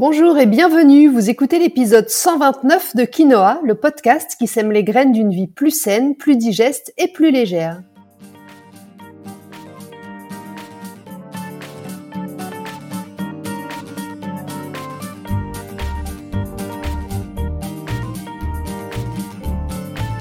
Bonjour et bienvenue, vous écoutez l'épisode 129 de Quinoa, le podcast qui sème les graines d'une vie plus saine, plus digeste et plus légère.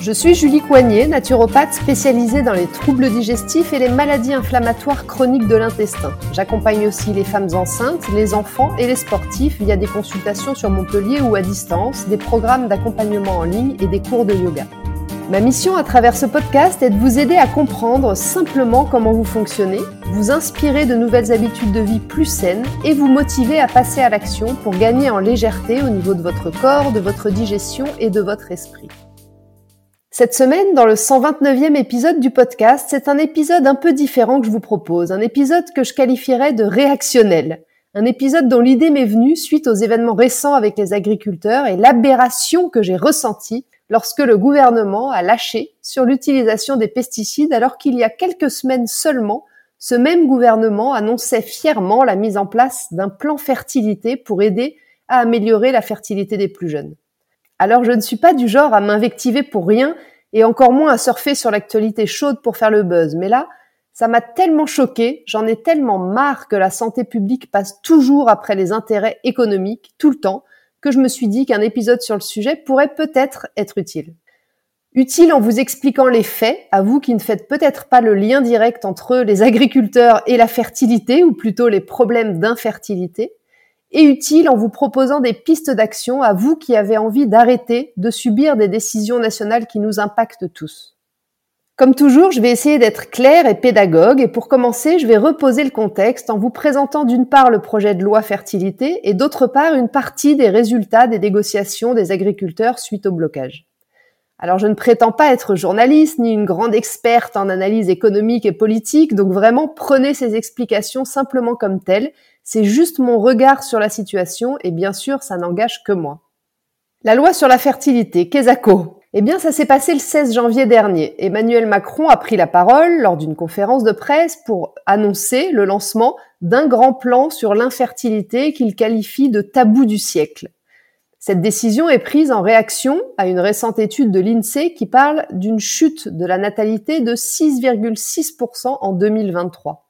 Je suis Julie Coignet, naturopathe spécialisée dans les troubles digestifs et les maladies inflammatoires chroniques de l'intestin. J'accompagne aussi les femmes enceintes, les enfants et les sportifs via des consultations sur Montpellier ou à distance, des programmes d'accompagnement en ligne et des cours de yoga. Ma mission à travers ce podcast est de vous aider à comprendre simplement comment vous fonctionnez, vous inspirer de nouvelles habitudes de vie plus saines et vous motiver à passer à l'action pour gagner en légèreté au niveau de votre corps, de votre digestion et de votre esprit. Cette semaine, dans le 129e épisode du podcast, c'est un épisode un peu différent que je vous propose, un épisode que je qualifierais de réactionnel, un épisode dont l'idée m'est venue suite aux événements récents avec les agriculteurs et l'aberration que j'ai ressentie lorsque le gouvernement a lâché sur l'utilisation des pesticides alors qu'il y a quelques semaines seulement, ce même gouvernement annonçait fièrement la mise en place d'un plan fertilité pour aider à améliorer la fertilité des plus jeunes. Alors je ne suis pas du genre à m'invectiver pour rien et encore moins à surfer sur l'actualité chaude pour faire le buzz. Mais là, ça m'a tellement choqué, j'en ai tellement marre que la santé publique passe toujours après les intérêts économiques tout le temps, que je me suis dit qu'un épisode sur le sujet pourrait peut-être être utile. Utile en vous expliquant les faits, à vous qui ne faites peut-être pas le lien direct entre les agriculteurs et la fertilité, ou plutôt les problèmes d'infertilité, et utile en vous proposant des pistes d'action à vous qui avez envie d'arrêter de subir des décisions nationales qui nous impactent tous. Comme toujours, je vais essayer d'être clair et pédagogue et pour commencer, je vais reposer le contexte en vous présentant d'une part le projet de loi fertilité et d'autre part une partie des résultats des négociations des agriculteurs suite au blocage. Alors je ne prétends pas être journaliste ni une grande experte en analyse économique et politique, donc vraiment prenez ces explications simplement comme telles c'est juste mon regard sur la situation et bien sûr, ça n'engage que moi. La loi sur la fertilité, Kesako. Eh bien, ça s'est passé le 16 janvier dernier. Emmanuel Macron a pris la parole lors d'une conférence de presse pour annoncer le lancement d'un grand plan sur l'infertilité qu'il qualifie de tabou du siècle. Cette décision est prise en réaction à une récente étude de l'INSEE qui parle d'une chute de la natalité de 6,6% en 2023.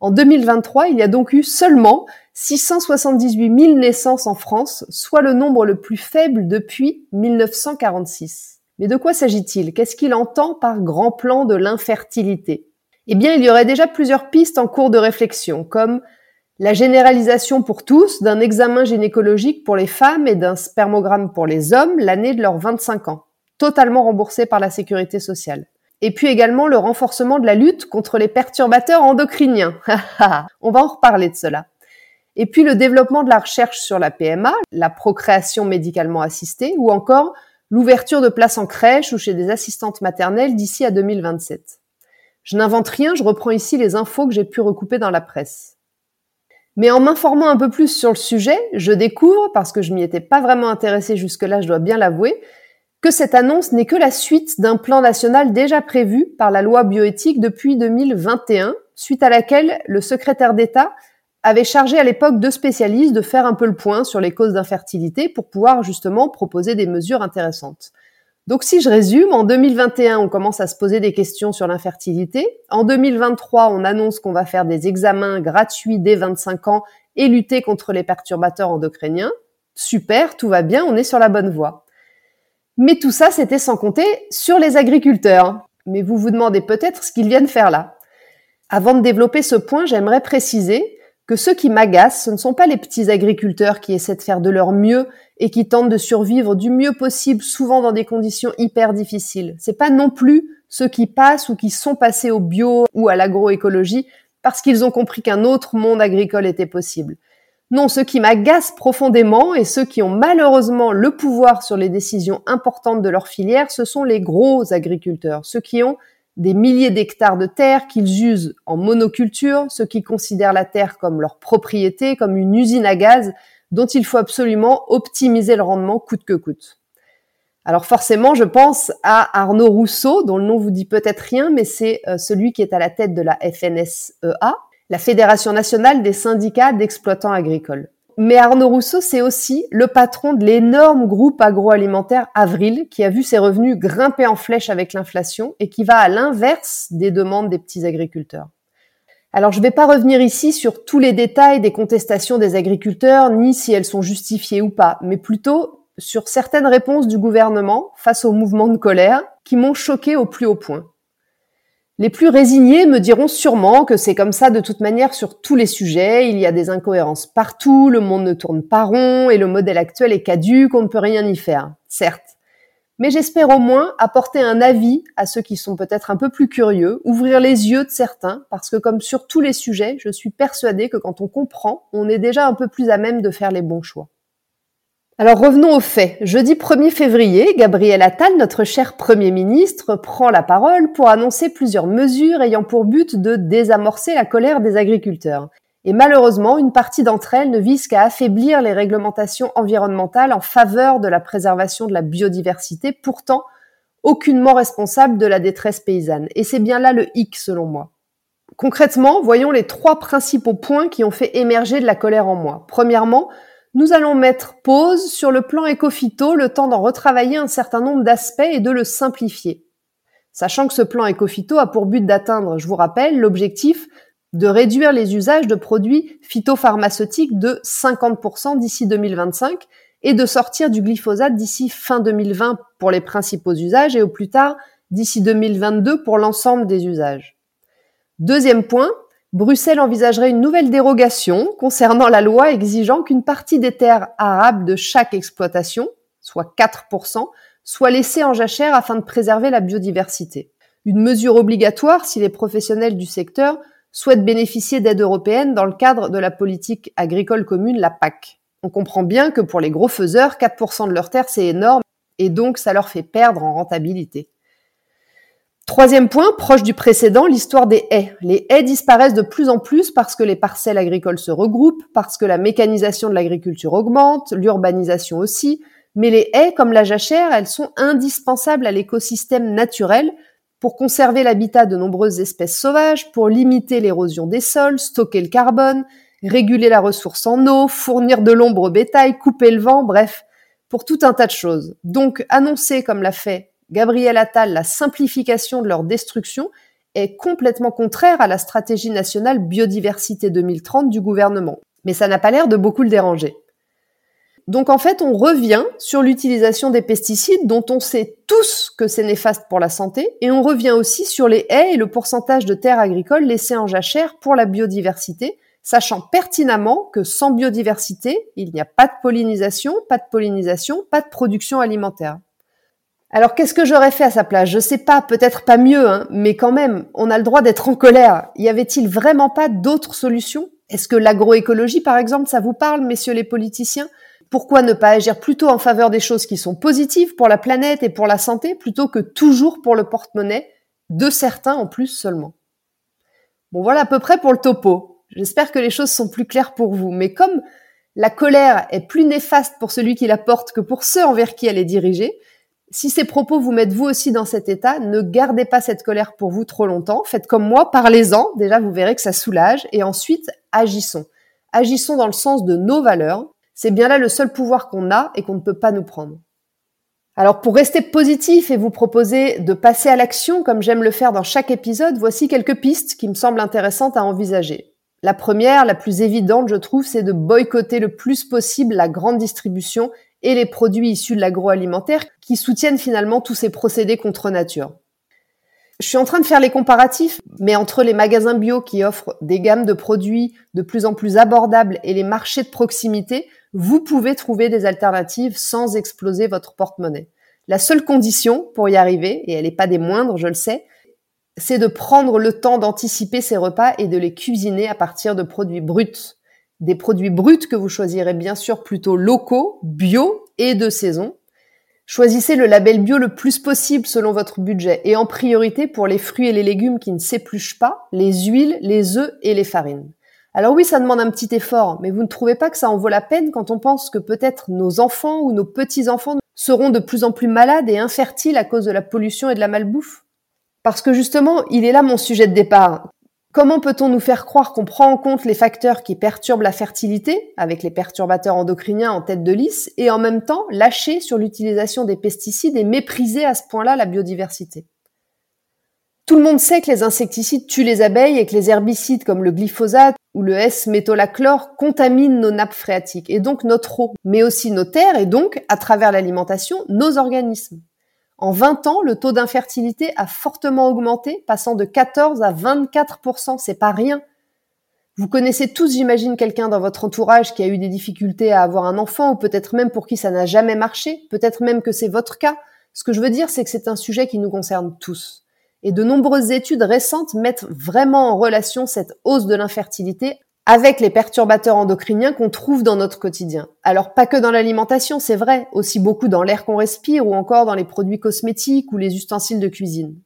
En 2023, il y a donc eu seulement 678 000 naissances en France, soit le nombre le plus faible depuis 1946. Mais de quoi s'agit-il? Qu'est-ce qu'il entend par grand plan de l'infertilité? Eh bien, il y aurait déjà plusieurs pistes en cours de réflexion, comme la généralisation pour tous d'un examen gynécologique pour les femmes et d'un spermogramme pour les hommes l'année de leurs 25 ans, totalement remboursé par la sécurité sociale. Et puis également le renforcement de la lutte contre les perturbateurs endocriniens. On va en reparler de cela. Et puis le développement de la recherche sur la PMA, la procréation médicalement assistée, ou encore l'ouverture de places en crèche ou chez des assistantes maternelles d'ici à 2027. Je n'invente rien, je reprends ici les infos que j'ai pu recouper dans la presse. Mais en m'informant un peu plus sur le sujet, je découvre, parce que je m'y étais pas vraiment intéressée jusque-là, je dois bien l'avouer, que cette annonce n'est que la suite d'un plan national déjà prévu par la loi bioéthique depuis 2021, suite à laquelle le secrétaire d'État avait chargé à l'époque deux spécialistes de faire un peu le point sur les causes d'infertilité pour pouvoir justement proposer des mesures intéressantes. Donc si je résume, en 2021, on commence à se poser des questions sur l'infertilité. En 2023, on annonce qu'on va faire des examens gratuits dès 25 ans et lutter contre les perturbateurs endocriniens. Super, tout va bien, on est sur la bonne voie. Mais tout ça, c'était sans compter sur les agriculteurs. Mais vous vous demandez peut-être ce qu'ils viennent faire là. Avant de développer ce point, j'aimerais préciser que ceux qui m'agacent, ce ne sont pas les petits agriculteurs qui essaient de faire de leur mieux et qui tentent de survivre du mieux possible, souvent dans des conditions hyper difficiles. C'est pas non plus ceux qui passent ou qui sont passés au bio ou à l'agroécologie parce qu'ils ont compris qu'un autre monde agricole était possible. Non, ceux qui m'agacent profondément et ceux qui ont malheureusement le pouvoir sur les décisions importantes de leur filière, ce sont les gros agriculteurs, ceux qui ont des milliers d'hectares de terre qu'ils usent en monoculture, ceux qui considèrent la terre comme leur propriété, comme une usine à gaz dont il faut absolument optimiser le rendement coûte que coûte. Alors forcément, je pense à Arnaud Rousseau, dont le nom vous dit peut-être rien, mais c'est euh, celui qui est à la tête de la FNSEA, la Fédération nationale des syndicats d'exploitants agricoles. Mais Arnaud Rousseau, c'est aussi le patron de l'énorme groupe agroalimentaire Avril, qui a vu ses revenus grimper en flèche avec l'inflation et qui va à l'inverse des demandes des petits agriculteurs. Alors je ne vais pas revenir ici sur tous les détails des contestations des agriculteurs, ni si elles sont justifiées ou pas, mais plutôt sur certaines réponses du gouvernement face au mouvement de colère qui m'ont choqué au plus haut point. Les plus résignés me diront sûrement que c'est comme ça de toute manière sur tous les sujets, il y a des incohérences partout, le monde ne tourne pas rond et le modèle actuel est caduque, on ne peut rien y faire. Certes, mais j'espère au moins apporter un avis à ceux qui sont peut-être un peu plus curieux, ouvrir les yeux de certains, parce que comme sur tous les sujets, je suis persuadée que quand on comprend, on est déjà un peu plus à même de faire les bons choix. Alors revenons aux faits. Jeudi 1er février, Gabriel Attal, notre cher Premier ministre, prend la parole pour annoncer plusieurs mesures ayant pour but de désamorcer la colère des agriculteurs. Et malheureusement, une partie d'entre elles ne vise qu'à affaiblir les réglementations environnementales en faveur de la préservation de la biodiversité, pourtant aucunement responsable de la détresse paysanne. Et c'est bien là le hic selon moi. Concrètement, voyons les trois principaux points qui ont fait émerger de la colère en moi. Premièrement, nous allons mettre pause sur le plan éco-phyto le temps d'en retravailler un certain nombre d'aspects et de le simplifier. Sachant que ce plan éco-phyto a pour but d'atteindre, je vous rappelle, l'objectif de réduire les usages de produits phytopharmaceutiques de 50% d'ici 2025 et de sortir du glyphosate d'ici fin 2020 pour les principaux usages et au plus tard d'ici 2022 pour l'ensemble des usages. Deuxième point, Bruxelles envisagerait une nouvelle dérogation concernant la loi exigeant qu'une partie des terres arables de chaque exploitation, soit 4%, soit laissée en jachère afin de préserver la biodiversité. Une mesure obligatoire si les professionnels du secteur souhaitent bénéficier d'aides européennes dans le cadre de la politique agricole commune, la PAC. On comprend bien que pour les gros faiseurs, 4% de leurs terres, c'est énorme, et donc ça leur fait perdre en rentabilité. Troisième point, proche du précédent, l'histoire des haies. Les haies disparaissent de plus en plus parce que les parcelles agricoles se regroupent, parce que la mécanisation de l'agriculture augmente, l'urbanisation aussi, mais les haies, comme la jachère, elles sont indispensables à l'écosystème naturel pour conserver l'habitat de nombreuses espèces sauvages, pour limiter l'érosion des sols, stocker le carbone, réguler la ressource en eau, fournir de l'ombre au bétail, couper le vent, bref, pour tout un tas de choses. Donc, annoncer, comme l'a fait Gabriel Attal, la simplification de leur destruction est complètement contraire à la stratégie nationale biodiversité 2030 du gouvernement. Mais ça n'a pas l'air de beaucoup le déranger. Donc en fait, on revient sur l'utilisation des pesticides dont on sait tous que c'est néfaste pour la santé, et on revient aussi sur les haies et le pourcentage de terres agricoles laissées en jachère pour la biodiversité, sachant pertinemment que sans biodiversité, il n'y a pas de pollinisation, pas de pollinisation, pas de production alimentaire. Alors qu'est-ce que j'aurais fait à sa place? Je sais pas, peut-être pas mieux, hein, mais quand même, on a le droit d'être en colère. Y avait-il vraiment pas d'autres solutions? Est-ce que l'agroécologie, par exemple, ça vous parle, messieurs les politiciens? Pourquoi ne pas agir plutôt en faveur des choses qui sont positives pour la planète et pour la santé plutôt que toujours pour le porte-monnaie de certains en plus seulement? Bon voilà à peu près pour le topo. J'espère que les choses sont plus claires pour vous. Mais comme la colère est plus néfaste pour celui qui la porte que pour ceux envers qui elle est dirigée, si ces propos vous mettent vous aussi dans cet état, ne gardez pas cette colère pour vous trop longtemps. Faites comme moi, parlez-en. Déjà, vous verrez que ça soulage. Et ensuite, agissons. Agissons dans le sens de nos valeurs, c'est bien là le seul pouvoir qu'on a et qu'on ne peut pas nous prendre. Alors pour rester positif et vous proposer de passer à l'action comme j'aime le faire dans chaque épisode, voici quelques pistes qui me semblent intéressantes à envisager. La première, la plus évidente je trouve, c'est de boycotter le plus possible la grande distribution et les produits issus de l'agroalimentaire qui soutiennent finalement tous ces procédés contre nature. Je suis en train de faire les comparatifs, mais entre les magasins bio qui offrent des gammes de produits de plus en plus abordables et les marchés de proximité, vous pouvez trouver des alternatives sans exploser votre porte-monnaie. La seule condition pour y arriver, et elle n'est pas des moindres, je le sais, c'est de prendre le temps d'anticiper ces repas et de les cuisiner à partir de produits bruts. Des produits bruts que vous choisirez bien sûr plutôt locaux, bio et de saison. Choisissez le label bio le plus possible selon votre budget et en priorité pour les fruits et les légumes qui ne s'épluchent pas, les huiles, les œufs et les farines. Alors oui, ça demande un petit effort, mais vous ne trouvez pas que ça en vaut la peine quand on pense que peut-être nos enfants ou nos petits-enfants seront de plus en plus malades et infertiles à cause de la pollution et de la malbouffe? Parce que justement, il est là mon sujet de départ. Comment peut-on nous faire croire qu'on prend en compte les facteurs qui perturbent la fertilité, avec les perturbateurs endocriniens en tête de liste, et en même temps lâcher sur l'utilisation des pesticides et mépriser à ce point-là la biodiversité? Tout le monde sait que les insecticides tuent les abeilles et que les herbicides comme le glyphosate ou le S-métolachlore contaminent nos nappes phréatiques et donc notre eau, mais aussi nos terres et donc, à travers l'alimentation, nos organismes. En 20 ans, le taux d'infertilité a fortement augmenté, passant de 14 à 24% c'est pas rien. Vous connaissez tous, j'imagine, quelqu'un dans votre entourage qui a eu des difficultés à avoir un enfant ou peut-être même pour qui ça n'a jamais marché, peut-être même que c'est votre cas. Ce que je veux dire, c'est que c'est un sujet qui nous concerne tous. Et de nombreuses études récentes mettent vraiment en relation cette hausse de l'infertilité avec les perturbateurs endocriniens qu'on trouve dans notre quotidien. Alors pas que dans l'alimentation, c'est vrai, aussi beaucoup dans l'air qu'on respire ou encore dans les produits cosmétiques ou les ustensiles de cuisine.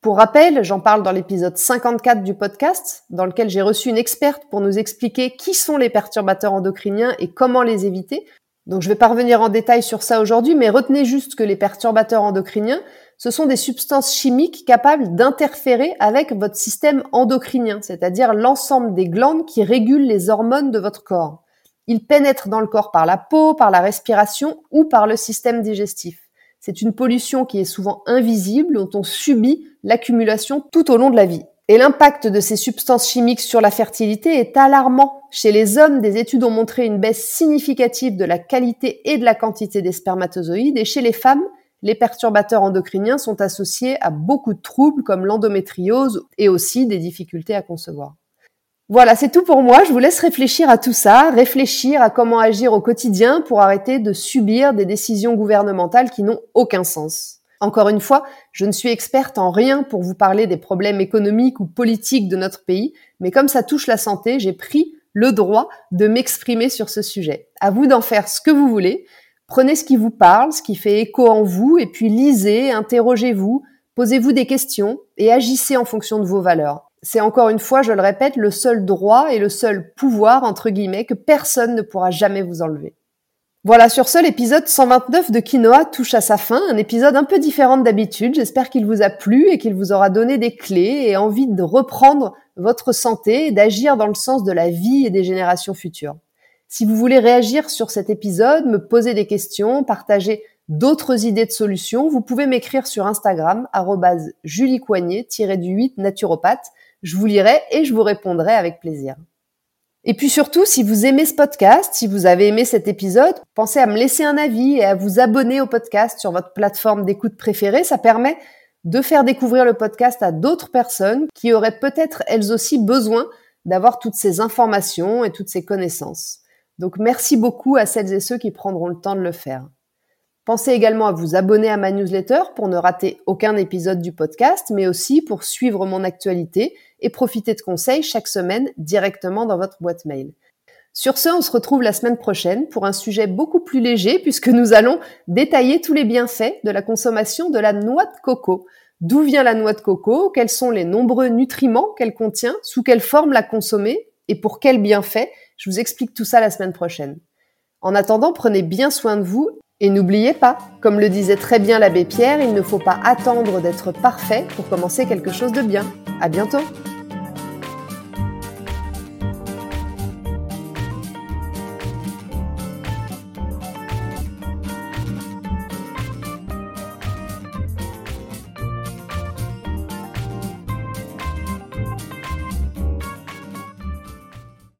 Pour rappel, j'en parle dans l'épisode 54 du podcast, dans lequel j'ai reçu une experte pour nous expliquer qui sont les perturbateurs endocriniens et comment les éviter. Donc je vais pas revenir en détail sur ça aujourd'hui, mais retenez juste que les perturbateurs endocriniens, ce sont des substances chimiques capables d'interférer avec votre système endocrinien, c'est-à-dire l'ensemble des glandes qui régulent les hormones de votre corps. Ils pénètrent dans le corps par la peau, par la respiration ou par le système digestif. C'est une pollution qui est souvent invisible, dont on subit l'accumulation tout au long de la vie. Et l'impact de ces substances chimiques sur la fertilité est alarmant. Chez les hommes, des études ont montré une baisse significative de la qualité et de la quantité des spermatozoïdes, et chez les femmes, les perturbateurs endocriniens sont associés à beaucoup de troubles comme l'endométriose et aussi des difficultés à concevoir. Voilà, c'est tout pour moi. Je vous laisse réfléchir à tout ça, réfléchir à comment agir au quotidien pour arrêter de subir des décisions gouvernementales qui n'ont aucun sens. Encore une fois, je ne suis experte en rien pour vous parler des problèmes économiques ou politiques de notre pays, mais comme ça touche la santé, j'ai pris le droit de m'exprimer sur ce sujet. À vous d'en faire ce que vous voulez. Prenez ce qui vous parle, ce qui fait écho en vous, et puis lisez, interrogez-vous, posez-vous des questions et agissez en fonction de vos valeurs. C'est encore une fois, je le répète, le seul droit et le seul pouvoir, entre guillemets, que personne ne pourra jamais vous enlever. Voilà, sur ce, l'épisode 129 de Quinoa touche à sa fin, un épisode un peu différent d'habitude. J'espère qu'il vous a plu et qu'il vous aura donné des clés et envie de reprendre votre santé et d'agir dans le sens de la vie et des générations futures. Si vous voulez réagir sur cet épisode, me poser des questions, partager d'autres idées de solutions, vous pouvez m'écrire sur Instagram, juliecoignet-du-8 naturopathe. Je vous lirai et je vous répondrai avec plaisir. Et puis surtout, si vous aimez ce podcast, si vous avez aimé cet épisode, pensez à me laisser un avis et à vous abonner au podcast sur votre plateforme d'écoute préférée. Ça permet de faire découvrir le podcast à d'autres personnes qui auraient peut-être elles aussi besoin d'avoir toutes ces informations et toutes ces connaissances. Donc merci beaucoup à celles et ceux qui prendront le temps de le faire. Pensez également à vous abonner à ma newsletter pour ne rater aucun épisode du podcast, mais aussi pour suivre mon actualité et profiter de conseils chaque semaine directement dans votre boîte mail. Sur ce, on se retrouve la semaine prochaine pour un sujet beaucoup plus léger puisque nous allons détailler tous les bienfaits de la consommation de la noix de coco. D'où vient la noix de coco? Quels sont les nombreux nutriments qu'elle contient? Sous quelle forme la consommer? Et pour quels bienfaits? Je vous explique tout ça la semaine prochaine. En attendant, prenez bien soin de vous et n'oubliez pas, comme le disait très bien l'abbé Pierre, il ne faut pas attendre d'être parfait pour commencer quelque chose de bien. À bientôt!